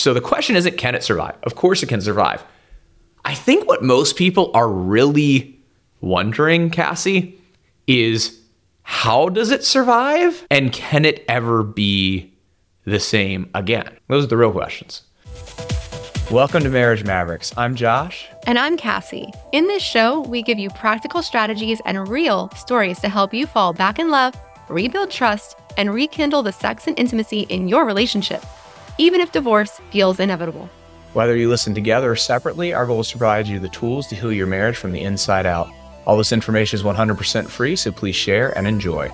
So the question isn't can it survive? Of course it can survive. I think what most people are really wondering, Cassie, is how does it survive? And can it ever be the same again? Those are the real questions. Welcome to Marriage Mavericks. I'm Josh. And I'm Cassie. In this show, we give you practical strategies and real stories to help you fall back in love, rebuild trust, and rekindle the sex and intimacy in your relationship, even if divorce feels inevitable. Whether you listen together or separately, our goal is to provide you the tools to heal your marriage from the inside out. All this information is 100% free, so please share and enjoy.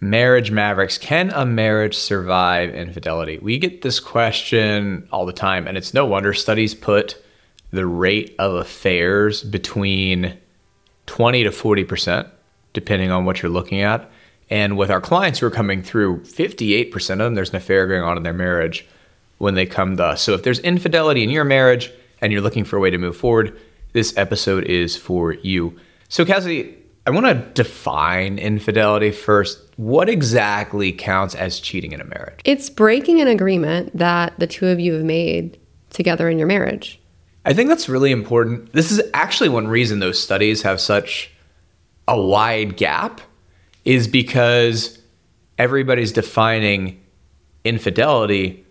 Marriage Mavericks Can a marriage survive infidelity? We get this question all the time, and it's no wonder studies put the rate of affairs between 20 to 40%, depending on what you're looking at. And with our clients who are coming through, 58% of them, there's an affair going on in their marriage when they come to us. So if there's infidelity in your marriage and you're looking for a way to move forward, this episode is for you. So, Cassie, I want to define infidelity first. What exactly counts as cheating in a marriage? It's breaking an agreement that the two of you have made together in your marriage. I think that's really important. This is actually one reason those studies have such a wide gap is because everybody's defining infidelity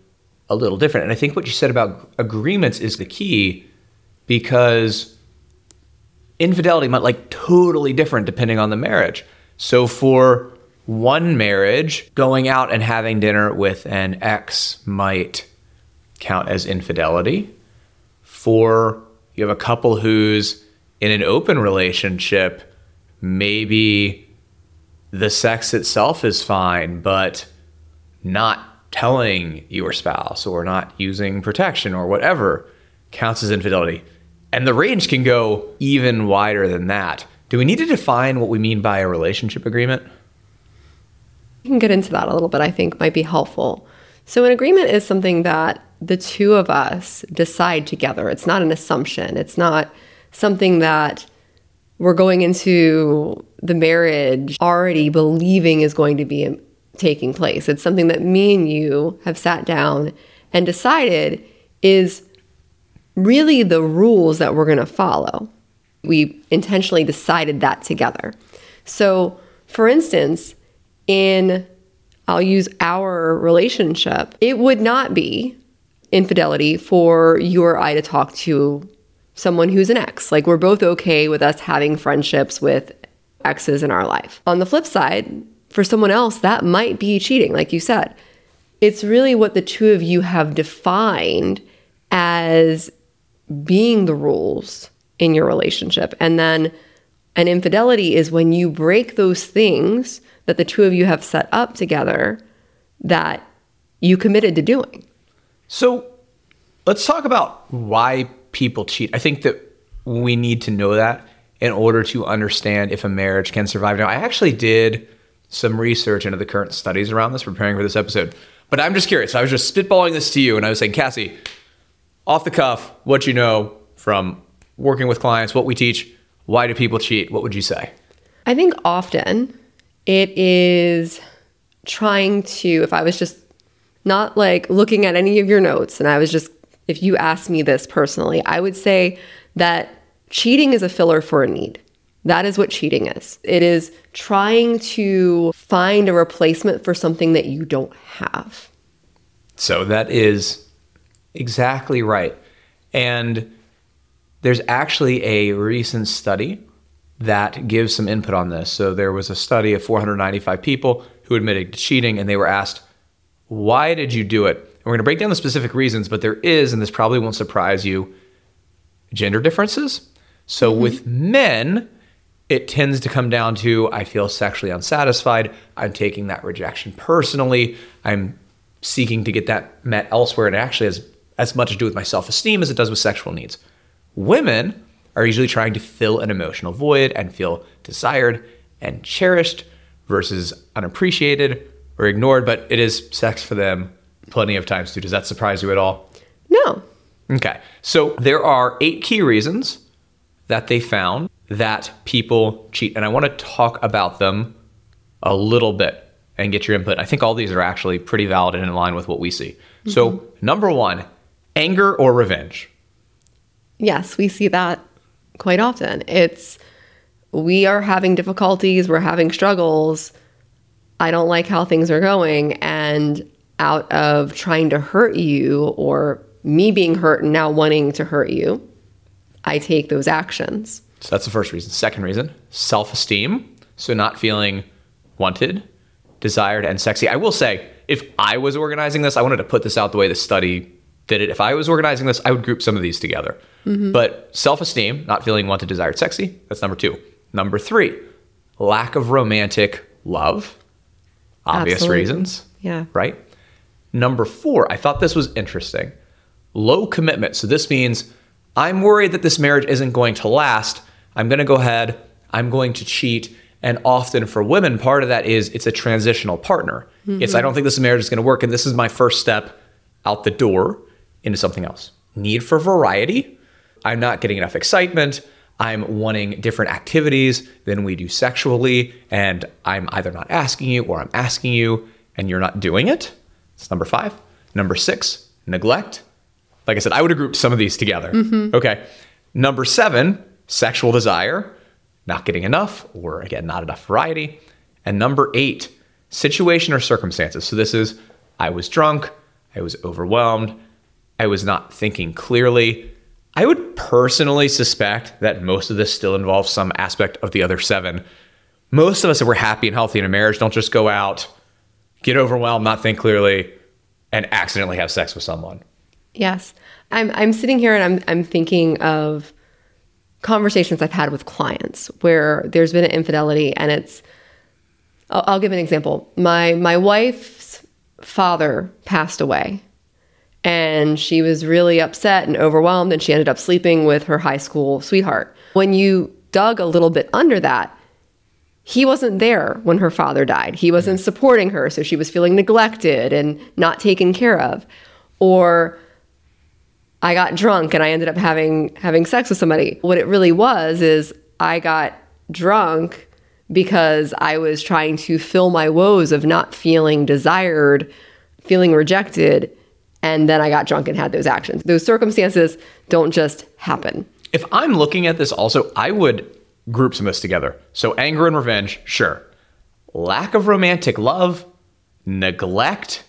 a little different. And I think what you said about agreements is the key because infidelity might like totally different depending on the marriage. So for one marriage, going out and having dinner with an ex might count as infidelity. For you have a couple who's in an open relationship, maybe the sex itself is fine, but not telling your spouse or not using protection or whatever counts as infidelity. And the range can go even wider than that. Do we need to define what we mean by a relationship agreement? We can get into that a little bit, I think might be helpful. So, an agreement is something that the two of us decide together. It's not an assumption, it's not something that we're going into the marriage already believing is going to be taking place. It's something that me and you have sat down and decided is really the rules that we're going to follow. We intentionally decided that together. So, for instance, in I'll use our relationship, it would not be infidelity for you or I to talk to someone who's an ex. Like, we're both okay with us having friendships with exes in our life. On the flip side, for someone else, that might be cheating, like you said. It's really what the two of you have defined as being the rules in your relationship. And then an infidelity is when you break those things that the two of you have set up together that you committed to doing. So let's talk about why people cheat. I think that we need to know that in order to understand if a marriage can survive. Now, I actually did some research into the current studies around this, preparing for this episode. But I'm just curious. I was just spitballing this to you, and I was saying, Cassie, off the cuff, what you know from working with clients, what we teach, why do people cheat? What would you say? I think often it is trying to, if I was just not like looking at any of your notes and I was just, if you ask me this personally, I would say that cheating is a filler for a need. That is what cheating is. It is trying to find a replacement for something that you don't have. So that is exactly right. And there's actually a recent study that gives some input on this. So there was a study of 495 people who admitted to cheating, and they were asked, Why did you do it? And we're going to break down the specific reasons, but there is, and this probably won't surprise you, gender differences. So mm-hmm. with men, it tends to come down to I feel sexually unsatisfied. I'm taking that rejection personally. I'm seeking to get that met elsewhere. And it actually has as much to do with my self esteem as it does with sexual needs. Women are usually trying to fill an emotional void and feel desired and cherished versus unappreciated or ignored, but it is sex for them plenty of times too. Does that surprise you at all? No. Okay. So there are eight key reasons that they found that people cheat. And I want to talk about them a little bit. and get your input. I think all these are actually pretty valid and in line with what we see. So, mm-hmm. number one, anger or revenge. Yes, we see that quite often. It's we are having difficulties, we're having struggles. I don't like how things are going. And out of trying to hurt you or me being hurt and now wanting to hurt you, I take those actions. So that's the first reason. Second reason, self esteem. So not feeling wanted, desired, and sexy. I will say, if I was organizing this, I wanted to put this out the way the study did it. If I was organizing this, I would group some of these together. Mm-hmm. But self esteem, not feeling wanted, desired, sexy, that's number two. Number three, lack of romantic love. Obvious Absolutely. reasons. Yeah. Right? Number four, I thought this was interesting. Low commitment. So this means I'm worried that this marriage isn't going to last. I'm going to go ahead, I'm going to cheat. And often for women, part of that is it's a transitional partner. It's, I mm-hmm. don't think this marriage is going to work. And this is my first step out the door into something else. Need for variety. I'm not getting enough excitement. I'm wanting different activities than we do sexually. And I'm either not asking you or I'm asking you and you're not doing it. It's number five. Number six, neglect. Like I said, I would have grouped some of these together. Mm-hmm. Okay. Number seven, sexual desire, not getting enough, or again, not enough variety. And number eight, situation or circumstances. So this is I was drunk, I was overwhelmed, I was not thinking clearly. I would personally suspect that most of this still involves some aspect of the other seven. Most of us, if we're happy and healthy in a marriage, don't just go out, get overwhelmed, not think clearly, and accidentally have sex with someone. Yes. I'm I'm sitting here and I'm I'm thinking of conversations I've had with clients where there's been an infidelity and it's I'll, I'll give an example. My my wife's father passed away and she was really upset and overwhelmed and she ended up sleeping with her high school sweetheart. When you dug a little bit under that, he wasn't there when her father died. He wasn't supporting her, so she was feeling neglected and not taken care of. Or I got drunk and I ended up having having sex with somebody. What it really was is I got drunk because I was trying to fill my woes of not feeling desired, feeling rejected, and then I got drunk and had those actions. Those circumstances don't just happen. If I'm looking at this also, I would group some of this together. So anger and revenge, sure. Lack of romantic love, neglect,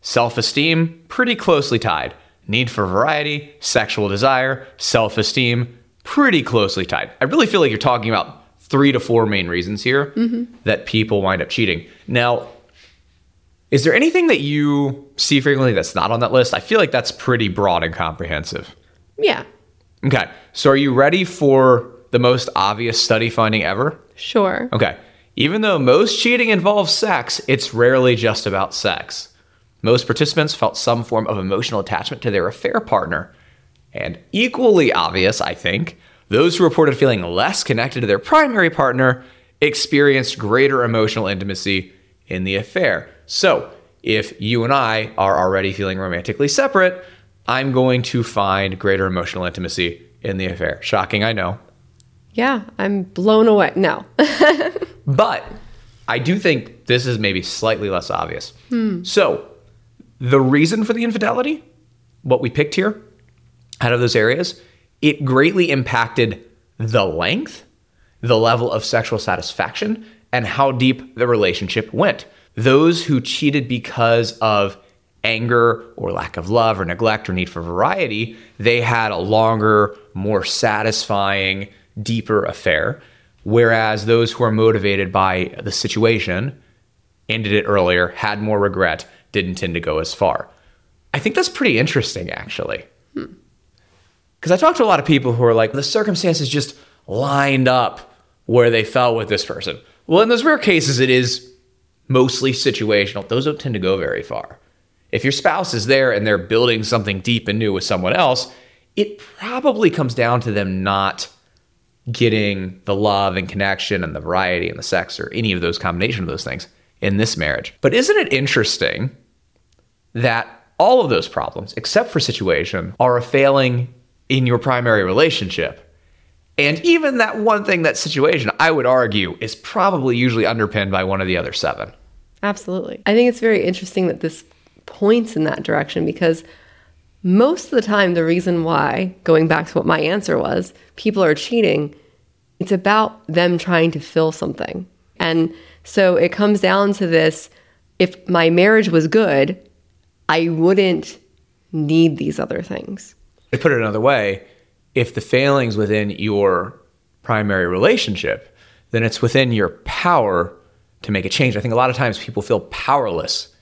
self esteem, pretty closely tied. Need for variety, sexual desire, self esteem, pretty closely tied. I really feel like you're talking about three to four main reasons here mm-hmm. that people wind up cheating. Now, is there anything that you see frequently that's not on that list? I feel like that's pretty broad and comprehensive. Yeah, Okay, so are you ready for the most obvious study finding ever? sure. Okay, even though most cheating involves sex, it's rarely just about sex. Most participants felt some form of emotional attachment to their affair partner. And equally obvious, I think, those who reported feeling less connected to their primary partner experienced greater emotional intimacy in the affair. So, if you and I are already feeling romantically separate, I'm going to find greater emotional intimacy in the affair. Shocking, I know. Yeah, I'm blown away. No. But I do think this is maybe slightly less obvious. Hmm. So, the reason for the infidelity, what we picked here out of those areas, it greatly impacted the length, the level of sexual satisfaction, and how deep the relationship went. Those who cheated because of anger or lack of love or neglect or need for variety, they had a longer, more satisfying, deeper affair. Whereas those who are motivated by the situation, ended it earlier, had more regret, didn't tend to go as far. I think that's pretty interesting, actually. Hmm. Because I talked to a lot of people who are like, the circumstances just lined up where they fell with this person. Well, in those rare cases, it is mostly situational. Those don't tend to go very far. If your spouse is there and they're building something deep and new with someone else, it probably comes down to them not getting the love and connection and the variety and the sex or any of those combination of those things in this marriage. But isn't it interesting that all of those problems, except for situation, are a failing in your primary relationship? And even that one thing, that situation, I would argue, is probably usually underpinned by one of the other seven. Absolutely. I think it's very interesting that this points in that direction because most of the time, the reason why, going back to what my answer was, people are cheating, it's about them trying to fill something. And so it comes down to this if my marriage was good, I wouldn't need these other things. To put it another way, if the failing's within your primary relationship, then it's within your power to make a change. I think a lot of times people feel powerless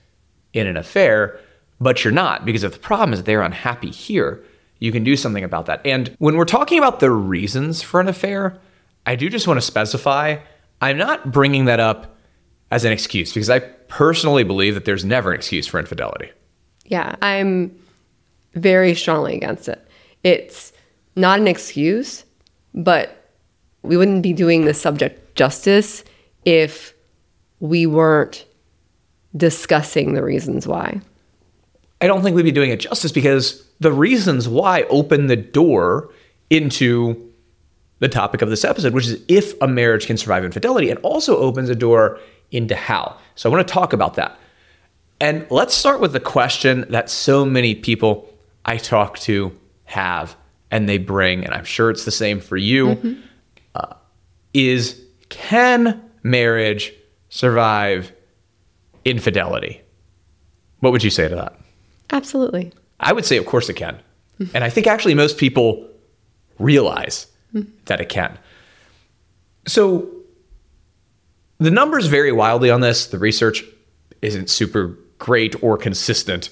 in an affair, but you're not because if the problem is they're unhappy here, you can do something about that. And when we're talking about the reasons for an affair, I do just want to specify I'm not bringing that up as an excuse because I personally believe that there's never an excuse for infidelity. Yeah, I'm very strongly against it. It's not an excuse, but we wouldn't be doing the subject justice if we weren't discussing the reasons why. I don't think we'd be doing it justice because the reasons why open the door into the topic of this episode, which is if a marriage can survive infidelity, and also opens a door into how. So I want to talk about that. And let's start with the question that so many people I talk to have and they bring, and I'm sure it's the same for you, mm-hmm. uh, is can marriage survive infidelity? What would you say to that? Absolutely. I would say, of course, it can. and I think actually most people realize that it can. So the numbers vary wildly on this. The research isn't super great or consistent,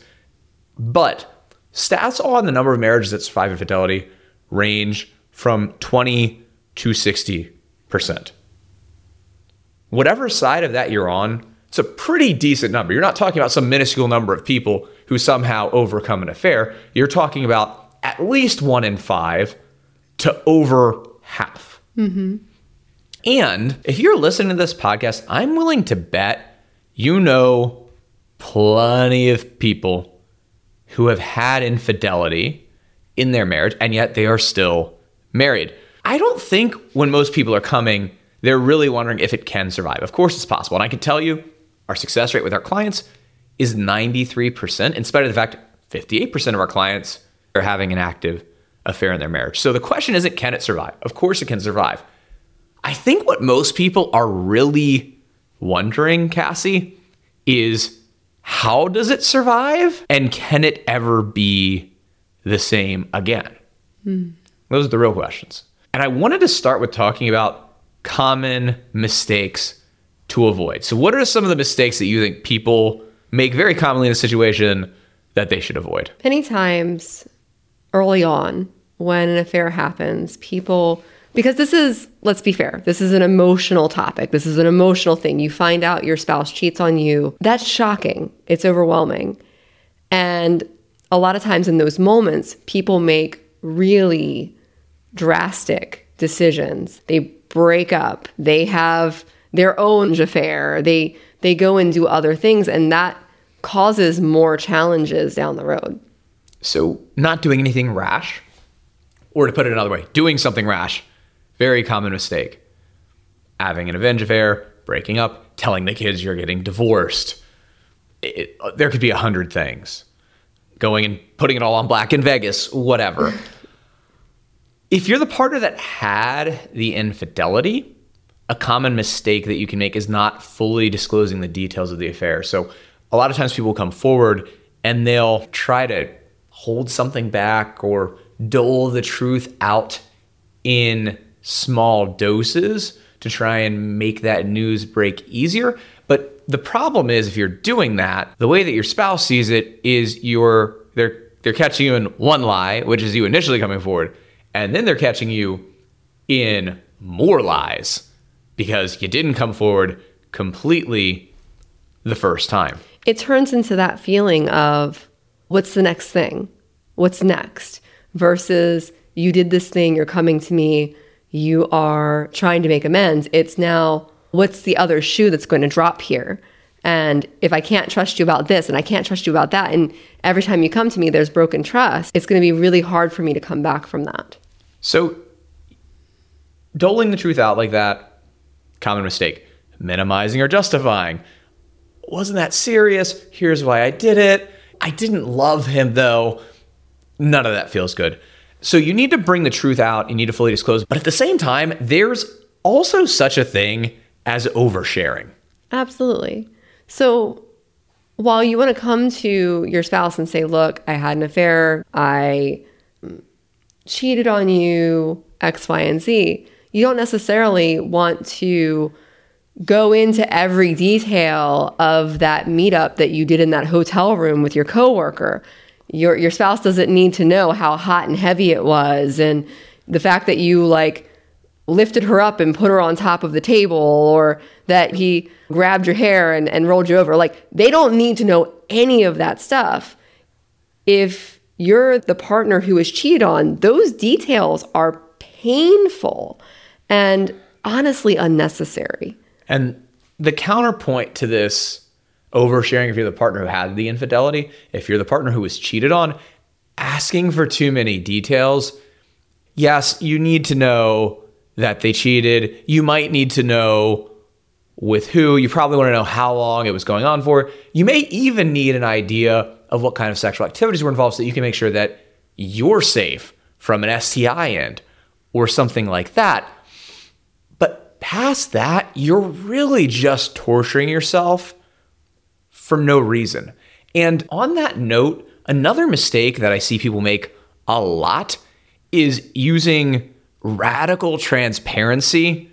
but stats on the number of marriages that survive infidelity range from 20 to 60%. Whatever side of that you're on, it's a pretty decent number. You're not talking about some minuscule number of people who somehow overcome an affair. You're talking about at least one in five to over half. Mm-hmm. And if you're listening to this podcast, I'm willing to bet you know plenty of people who have had infidelity in their marriage and yet they are still married. I don't think when most people are coming, they're really wondering if it can survive. Of course, it's possible. And I can tell you, our success rate with our clients is 93%, in spite of the fact 58% of our clients are having an active affair in their marriage. So the question isn't can it survive? Of course it can survive. I think what most people are really wondering, Cassie, is how does it survive and can it ever be the same again? Hmm. Those are the real questions. And I wanted to start with talking about common mistakes to avoid. So, what are some of the mistakes that you think people make very commonly in a situation that they should avoid? Many times early on, when an affair happens, people, because this is, let's be fair, this is an emotional topic. This is an emotional thing. You find out your spouse cheats on you. That's shocking. It's overwhelming. And a lot of times in those moments, people make really drastic decisions. They break up. They have their own affair. They they go and do other things and that causes more challenges down the road. So, not doing anything rash or to put it another way, doing something rash. Very common mistake. Having an revenge affair, breaking up, telling the kids you're getting divorced. It, uh, there could be a hundred things. Going and putting it all on black in Vegas, whatever. if you're the partner that had the infidelity, a common mistake that you can make is not fully disclosing the details of the affair. So a lot of times people come forward and they'll try to hold something back or dole the truth out in small doses to try and make that news break easier. But the problem is if you're doing that, the way that your spouse sees it is you're they're they're catching you in one lie, which is you initially coming forward, and then they're catching you in more lies because you didn't come forward completely the first time. It turns into that feeling of what's the next thing? What's next? Versus you did this thing, you're coming to me, you are trying to make amends. It's now, what's the other shoe that's going to drop here? And if I can't trust you about this and I can't trust you about that, and every time you come to me, there's broken trust, it's going to be really hard for me to come back from that. So, doling the truth out like that, common mistake. Minimizing or justifying. wasn't that serious. Here's why I did it. I didn't love him though. None of that feels good. So you need to bring the truth out, you need to fully disclose. But at the same time, there's also such a thing as oversharing. Absolutely. So while you want to come to your spouse and say, look, I had an affair, I cheated on you, X, Y, and Z, you don't necessarily want to go into every detail of that meetup that you did in that hotel room with your coworker. Your your spouse doesn't need to know how hot and heavy it was and the fact that you like lifted her up and put her on top of the table or that he grabbed your hair and, and rolled you over. Like they don't need to know any of that stuff. If you're the partner who is cheated on, those details are painful and honestly unnecessary. And the counterpoint to this oversharing, if you're the partner who had the infidelity, if you're the partner who was cheated on, asking for too many details. Yes, you need to know that they cheated. You might need to know with who. You probably want to know how long it was going on for. You may even need an idea of what kind of sexual activities were involved so that you can make sure that you're safe from an STI end or something like that. But past that, you're really just torturing yourself for no reason. And on that note, another mistake that I see people make a lot is using radical transparency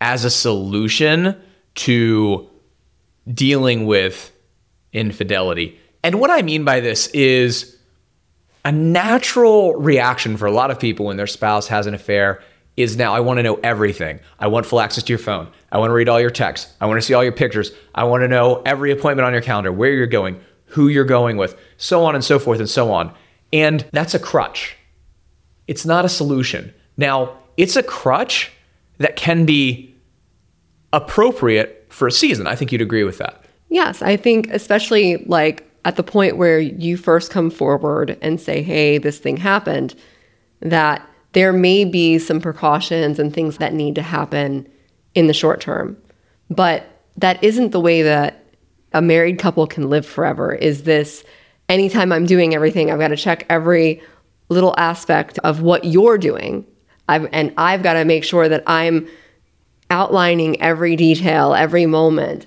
as a solution to dealing with infidelity. And what I mean by this is a natural reaction for a lot of people when their spouse has an affair is now I want to know everything. I want full access to your phone. I want to read all your texts. I want to see all your pictures. I want to know every appointment on your calendar, where you're going, who you're going with, so on and so forth and so on. And that's a crutch. It's not a solution. Now, it's a crutch that can be appropriate for a season. I think you'd agree with that. Yes, I think especially like at the point where you first come forward and say, "Hey, this thing happened," that there may be some precautions and things that need to happen in the short term. But that isn't the way that a married couple can live forever. Is this anytime I'm doing everything, I've got to check every little aspect of what you're doing I've, and I've got to make sure that I'm outlining every detail, every moment.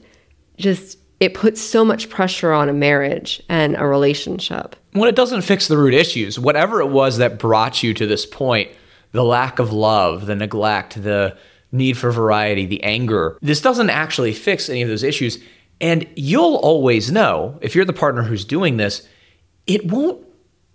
Just it puts so much pressure on a marriage and a relationship. Well, it doesn't fix the root issues. Whatever it was that brought you to this point, the lack of love, the neglect, the need for variety, the anger, this doesn't actually fix any of those issues. And you'll always know if you're the partner who's doing this, it won't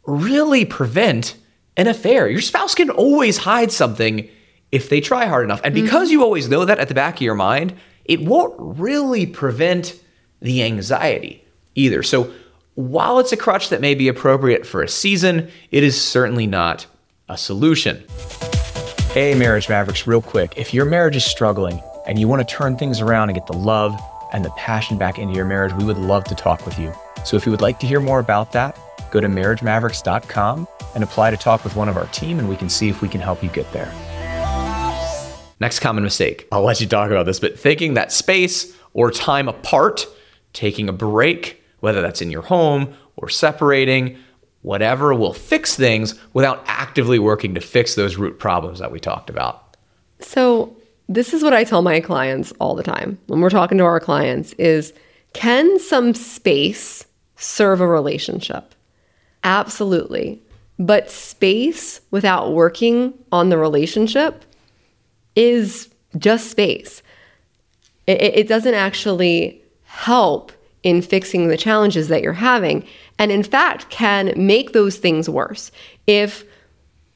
really prevent an affair. Your spouse can always hide something if they try hard enough. And mm-hmm. because mm-hmm. you always know that at the back of your mind, it won't really prevent the anxiety either. So while it's a crutch that may be appropriate for a season, it is certainly not a solution. Hey, Marriage Mavericks, real quick. If your marriage is struggling and you want to turn things around and get the love and the passion back into your marriage, we would love to talk with you. So if you would like to hear more about that, go to marriagemavericks.com and apply to talk with one of our team, and we can see if we can help you get there. Next common mistake. I'll let you talk about this, but thinking that space or time apart, taking a break, whether that's in your home or separating, whatever will fix things without actively working to fix those root problems that we talked about. So, this is what I tell my clients all the time when we're talking to our clients is can some space serve a relationship? Absolutely. But space without working on the relationship is just space. It, it, doesn't actually help in fixing the challenges that you're having. And in fact, can make those things worse. If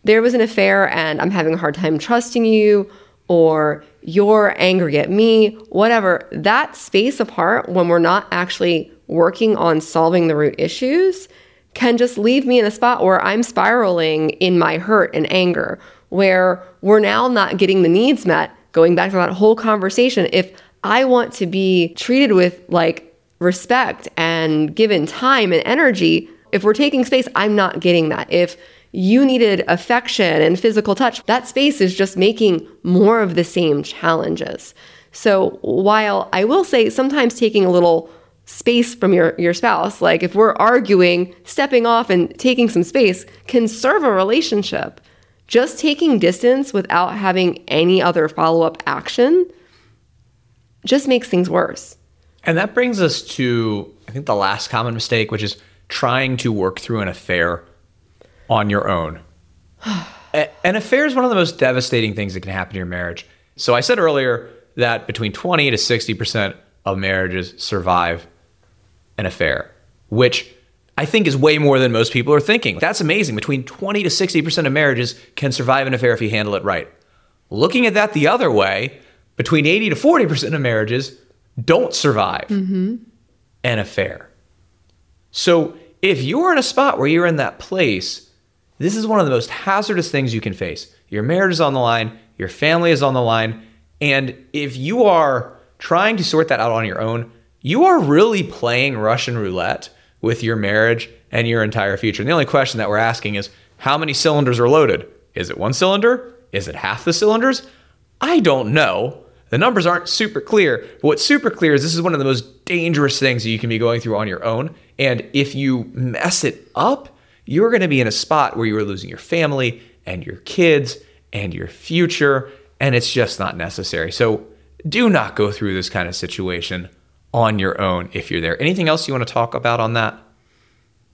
there was an affair and I'm having a hard time trusting you, or you're angry at me, whatever, that space apart when we're not actually working on solving the root issues can just leave me in a spot where I'm spiraling in my hurt and anger, where we're now not getting the needs met. Going back to that whole conversation, if I want to be treated with like respect and given time and energy, if we're taking space, I'm not getting that. If you needed affection and physical touch, that space is just making more of the same challenges. So while I will say sometimes taking a little space from your, your spouse. Like if we're arguing, stepping off and taking some space can serve a relationship. Just taking distance without having any other follow up action just makes things worse. And that brings us to, I think, the last common mistake, which is trying to work through an affair on your own. an affair is one of the most devastating things that can happen to your marriage. So I said earlier that between 20 to 60% of marriages survive an affair, which I think is way more than most people are thinking. That's amazing. Between 20 to 60% of marriages can survive an affair if you handle it right. Looking at that the other way, between 80 to 40% of marriages don't survive mm-hmm. an affair. So if you're in a spot where you're in that place, this is one of the most hazardous things you can face. Your marriage is on the line, your family is on the line, and if you are trying to sort that out on your own, you are really playing Russian roulette with your marriage and your entire future. And the only question that we're asking is how many cylinders are loaded? Is it one cylinder? Is it half the cylinders? I don't know. The numbers aren't super clear. But what's super clear is this is one of the most dangerous things that you can be going through on your own. And if you mess it up, you're going to be in a spot where you are losing your family and your kids and your future. And it's just not necessary. So do not go through this kind of situation on your own if you're there. Anything else you want to talk about on that?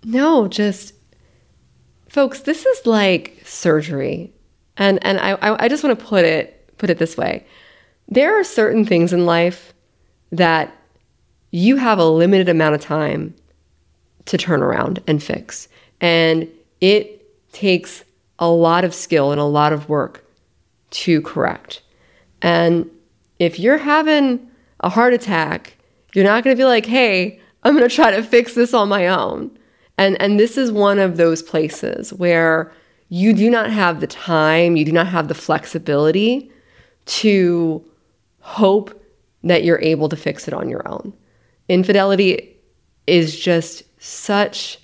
No, just folks, this is like surgery. And and I I just want to put it put it this way. There are certain things in life that you have a limited amount of time to turn around and fix. And it takes a lot of skill and a lot of work to correct. And if you're having a heart attack you're not going to be like, hey, I'm going to try to fix this on my own. And, and this is one of those places where you do not have the time, you do not have the flexibility to hope that you're able to fix it on your own. Infidelity is just such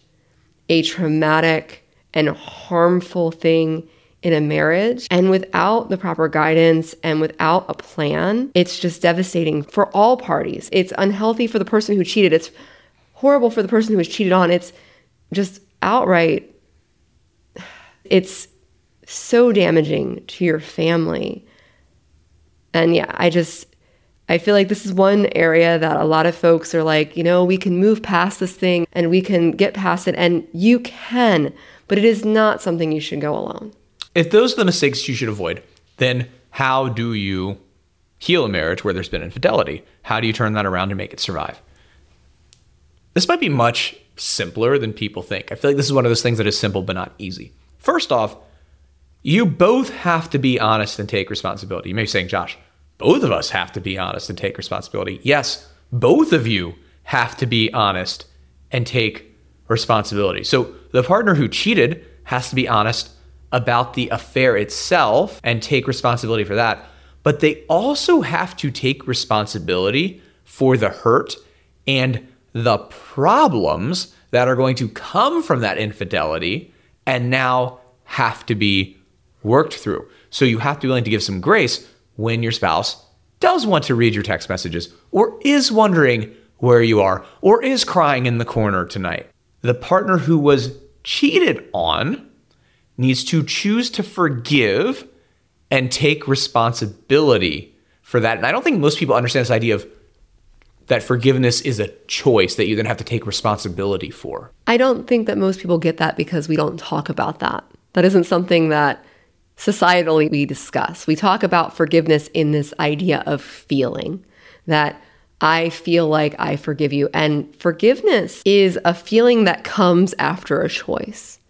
a traumatic and harmful thing in a marriage. And without the proper guidance and without a plan, it's just devastating for all parties. It's unhealthy for the person who cheated. It's horrible for the person who was cheated on. It's just outright, it's so damaging to your family. And yeah, I just, I feel like this is one area that a lot of folks are like, you know, we can move past this thing and we can get past it. And you can, but it is not something you should go alone. If those are the mistakes you should avoid, then how do you heal a marriage where there's been infidelity? How do you turn that around and make it survive? This might be much simpler than people think. I feel like this is one of those things that is simple but not easy. First off, you both have to be honest and take responsibility. You may be saying, Josh, both of us have to be honest and take responsibility. Yes, both of you have to be honest and take responsibility. So the partner who cheated has to be honest about the affair itself and take responsibility for that. But they also have to take responsibility for the hurt and the problems that are going to come from that infidelity and now have to be worked through. So you have to be willing to give some grace when your spouse does want to read your text messages or is wondering where you are or is crying in the corner tonight. The partner who was cheated on needs to choose to forgive and take responsibility for that. And I don't think most people understand this idea of that forgiveness is a choice that you then have to take responsibility for. I don't think that most people get that because we don't talk about that. That isn't something that societally we discuss. We talk about forgiveness in this idea of feeling that I feel like I forgive you. And forgiveness is a feeling that comes after a choice,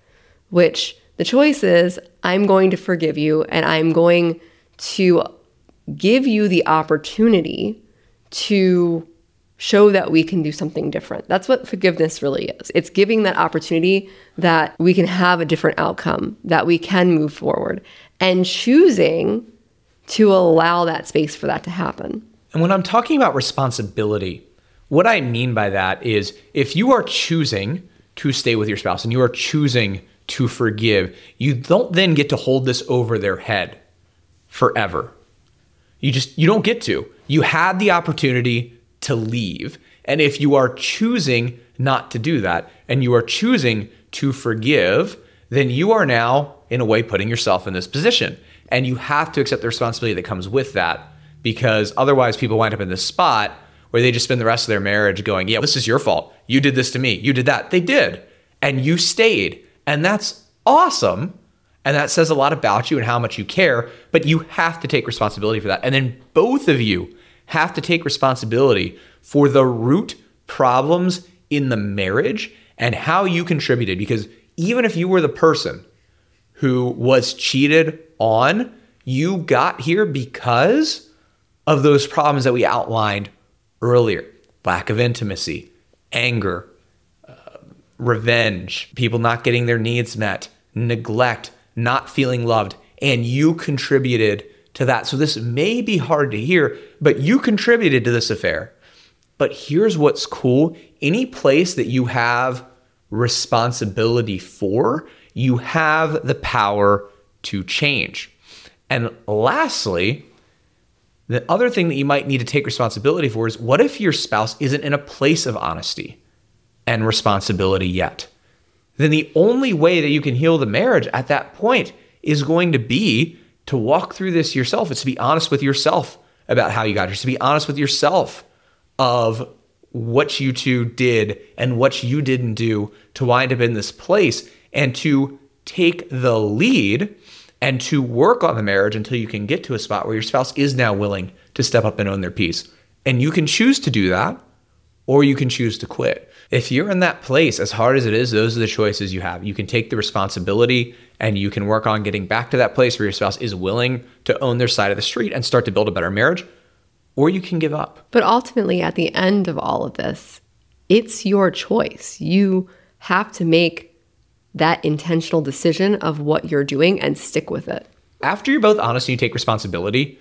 which the choice is I'm going to forgive you and I'm going to give you the opportunity to show that we can do something different. That's what forgiveness really is. It's giving that opportunity that we can have a different outcome, that we can move forward, and choosing to allow that space for that to happen. And when I'm talking about responsibility, what I mean by that is if you are choosing to stay with your spouse and you are choosing to forgive, you don't then get to hold this over their head forever. You just you don't get to. You had the opportunity to leave And if you are choosing not to do that and you are choosing to forgive, then you are now, in a way, putting yourself in this position. And you have to accept the responsibility that comes with that because otherwise people wind up in this spot where they just spend the rest of their marriage going, Yeah, this is your fault. You did this to me. You did that. They did. And you stayed. And that's awesome. And that says a lot about you and how much you care, but you have to take responsibility for that. And then both of you have to take responsibility for the root problems in the marriage and how you contributed. Because even if you were the person who was cheated on, you got here because of those problems that we outlined earlier lack of intimacy, anger, uh, revenge, people not getting their needs met, neglect, not feeling loved. And you contributed to that. So this may be hard to hear, but you contributed to this affair. But here's what's cool any place that you have responsibility for, you have the power to change. And lastly, the other thing that you might need to take responsibility for is what if your spouse isn't in a place of honesty and responsibility yet? Then the only way that you can heal the marriage at that point is going to be to walk through this yourself. It's to be honest with yourself about how you got here, it's to be honest with yourself of what you two did and what you didn't do to wind up in this place and to take the lead and to work on the marriage until you can get to a spot where your spouse is now willing to step up and own their piece. And you can choose to do that or you can choose to quit. If you're in that place, as hard as it is, those are the choices you have. You can take the responsibility and you can work on getting back to that place where your spouse is willing to own their side of the street and start to build a better marriage, or you can give up. But ultimately, at the end of all of this, it's your choice. You have to make that intentional decision of what you're doing and stick with it. After you're both honest and you take responsibility,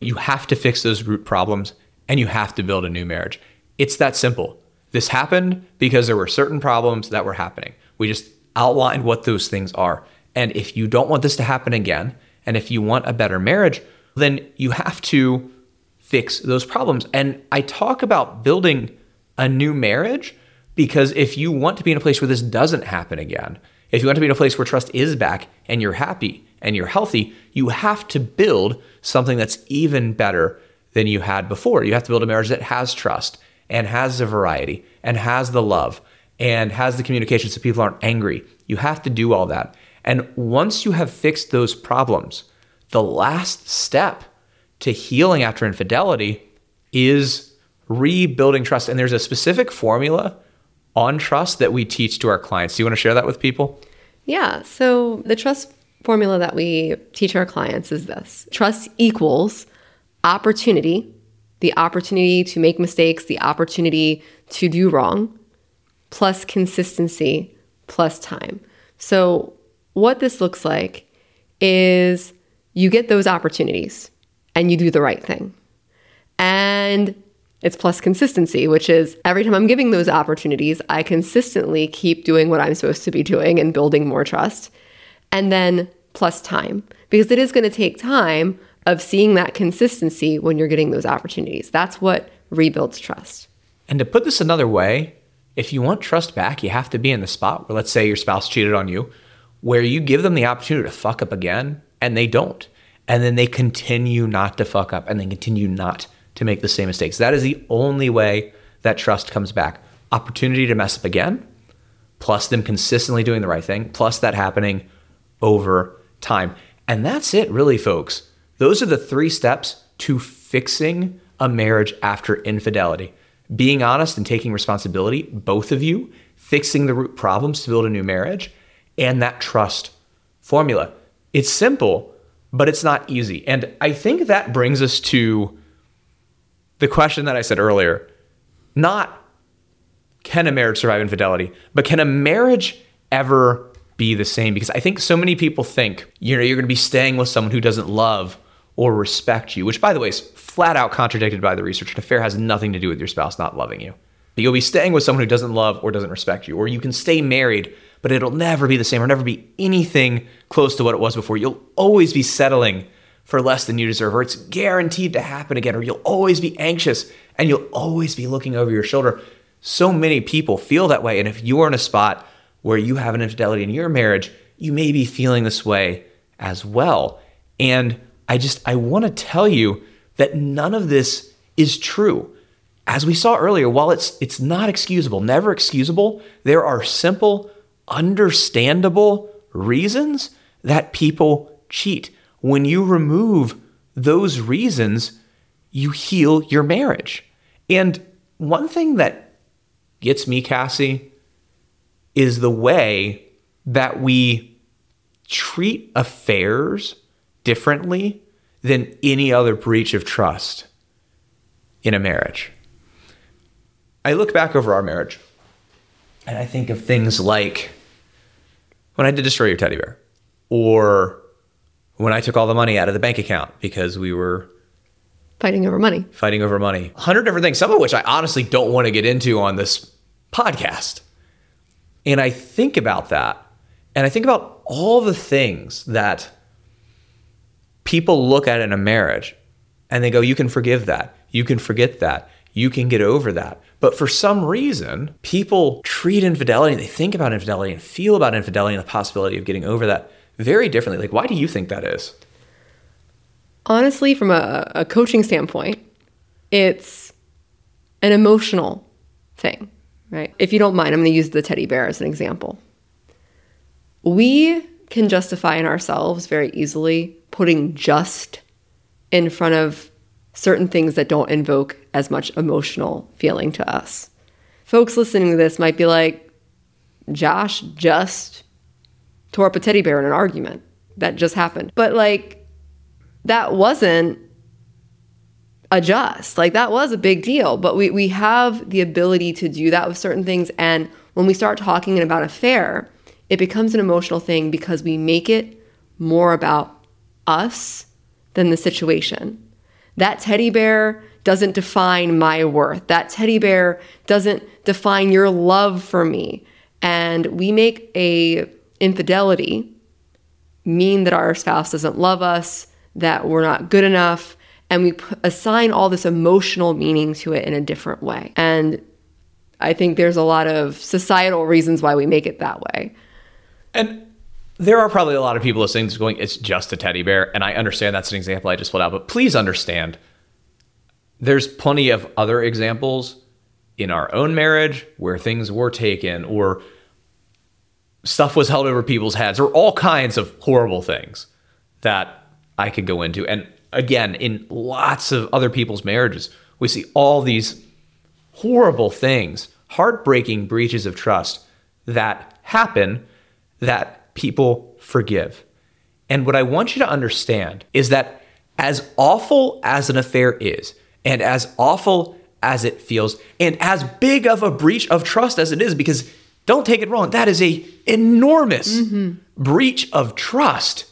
you have to fix those root problems and you have to build a new marriage. It's that simple. This happened because there were certain problems that were happening. We just outlined what those things are. And if you don't want this to happen again, and if you want a better marriage, then you have to fix those problems. And I talk about building a new marriage because if you want to be in a place where this doesn't happen again, if you want to be in a place where trust is back and you're happy and you're healthy, you have to build something that's even better than you had before. You have to build a marriage that has trust and has the variety and has the love and has the communication so people aren't angry. You have to do all that. And once you have fixed those problems, the last step to healing after infidelity is rebuilding trust. And there's a specific formula on trust that we teach to our clients. Do you want to share that with people? Yeah. So the trust formula that we teach our clients is this trust equals opportunity, the opportunity to make mistakes, the opportunity to do wrong, plus consistency, plus time. So, what this looks like is you get those opportunities and you do the right thing. And it's plus consistency, which is every time I'm giving those opportunities, I consistently keep doing what I'm supposed to be doing and building more trust. And then plus time, because it is going to take time of seeing that consistency when you're getting those opportunities. That's what rebuilds trust. And to put this another way, if you want trust back, you have to be in the spot where, let's say, your spouse cheated on you, where you give them the opportunity to fuck up again and they don't. And then they continue not to fuck up and they continue not to make the same mistakes. That is the only way that trust comes back. Opportunity to mess up again, plus them consistently doing the right thing, plus that happening over time. And that's it, really, folks. Those are the three steps to fixing a marriage after infidelity being honest and taking responsibility, both of you, fixing the root problems to build a new marriage, and that trust formula. It's simple, but it's not easy. And I think that brings us to the question that I said earlier not can a marriage survive infidelity, but can a marriage ever be the same? Because I think so many people think, you know, you're going to be staying with someone who doesn't love or respect you, which by the way is flat out contradicted by the research. An affair has nothing to do with your spouse not loving you. You'll be staying with someone who doesn't love or doesn't respect you, or you can stay married, but it'll never be the same or never be anything close to what it was before. You'll always be settling for less than you deserve, or it's guaranteed to happen again, or you'll always be anxious and you'll always be looking over your shoulder. So many people feel that way. And if you're in a spot where you have an infidelity in your marriage, you may be feeling this way as well. And I just, I want to tell you that none of this is true. As we saw earlier, while it's it's not excusable, never excusable, there are simple, understandable reasons that people cheat. When you remove those reasons, you heal your marriage. And one thing that gets me, Cassie, is the way that we treat affairs differently than any other breach of trust in a marriage. I look back over our marriage and I think of things like when I did destroy your teddy bear or when I took all the money out of the bank account because we were fighting over money. Fighting over money. A hundred different things, some of which I honestly don't want to get into on this podcast. And I think about that and I think about all the things that people look at it in a marriage and they go, you can forgive that. You can forget that. You can get over that. But for some reason, people treat infidelity, they think about infidelity and feel about infidelity and the possibility of getting over that very differently. Like, why do you think that is? Honestly, from a, a coaching standpoint, it's an emotional thing, right? If you don't mind, I'm going to use the teddy bear as an example. We can justify in ourselves very easily putting just in front of certain things that don't invoke as much emotional feeling to us. Folks listening to this might be like, Josh just tore up a teddy bear in an argument. That just happened. But like, that wasn't a just. Like, that was a big deal. But we, we have the ability to do that with certain things. And when we start talking about affair, it becomes an emotional thing because we make it more about us than the situation. That teddy bear doesn't define my worth. That teddy bear doesn't define your love for me. And we make a infidelity mean that our spouse doesn't love us, that we're not good enough, and we assign all this emotional meaning to it in a different way. And I think there's a lot of societal reasons why we make it that way. And there are probably a lot of people listening to going, it's just a teddy bear. And I understand that's an example I just pulled out, but please understand there's plenty of other examples in our own marriage where things were taken or stuff was held over people's heads or all kinds of horrible things that I could go into. And again, in lots of other people's marriages, we see all these horrible things, heartbreaking breaches of trust that happen that people forgive. And what I want you to understand is that as awful as an affair is, and as awful as it feels, and as big of a breach of trust as it is, because don't take it wrong, that is a enormous mm-hmm. breach of trust.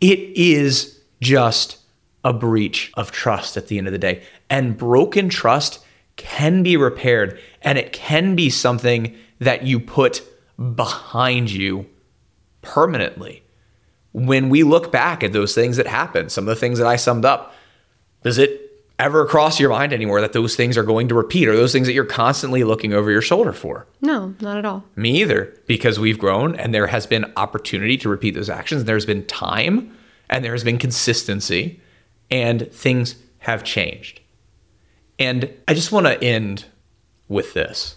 It is just a breach of trust at the end of the day. And broken trust can be repaired, and it can be something that you put behind you permanently. When we look back at those things that happened, some of the things that I summed up, does it ever cross your mind anymore that those things are going to repeat Are those things that you're constantly looking over your shoulder for? No, not at all. Me either, because we've grown and there has been opportunity to repeat those actions. There's been time and there has been consistency and things have changed. And I just want to end with this.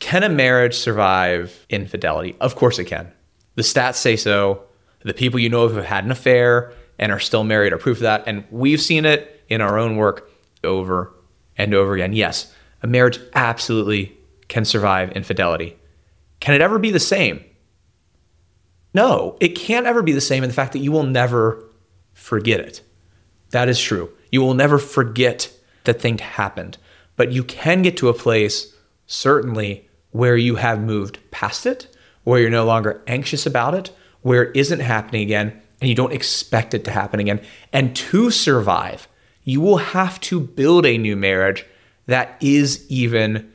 Can a marriage survive infidelity? Of course it can. The stats say so. The people you know who have had an affair and are still married are proof of that. And we've seen it in our own work over and over again. Yes, a marriage absolutely can survive infidelity. Can it ever be the same? No, it can't ever be the same in the fact that you will never forget it. That is true. You will never forget that thing happened. But you can get to a place, certainly, where you have moved past it, where you're no longer anxious about it, where it isn't happening again, and you don't expect it to happen again. And to survive, you will have to build a new marriage that is even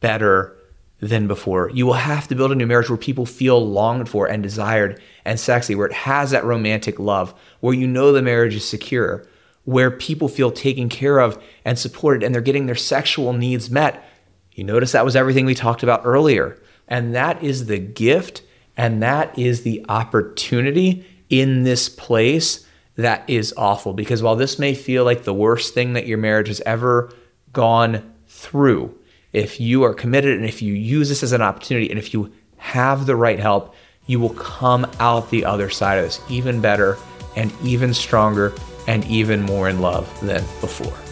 better than before. You will have to build a new marriage where people feel longed for and desired and sexy, where it has that romantic love, where you know the marriage is secure, where people feel taken care of and supported and they're getting their sexual needs met. You notice that was everything we talked about earlier. And that is the gift and that is the opportunity in this place that is awful. Because while this may feel like the worst thing that your marriage has ever gone through, if you are committed and if you use this as an opportunity and if you have the right help, you will come out the other side of this even better and even stronger and even more in love than before.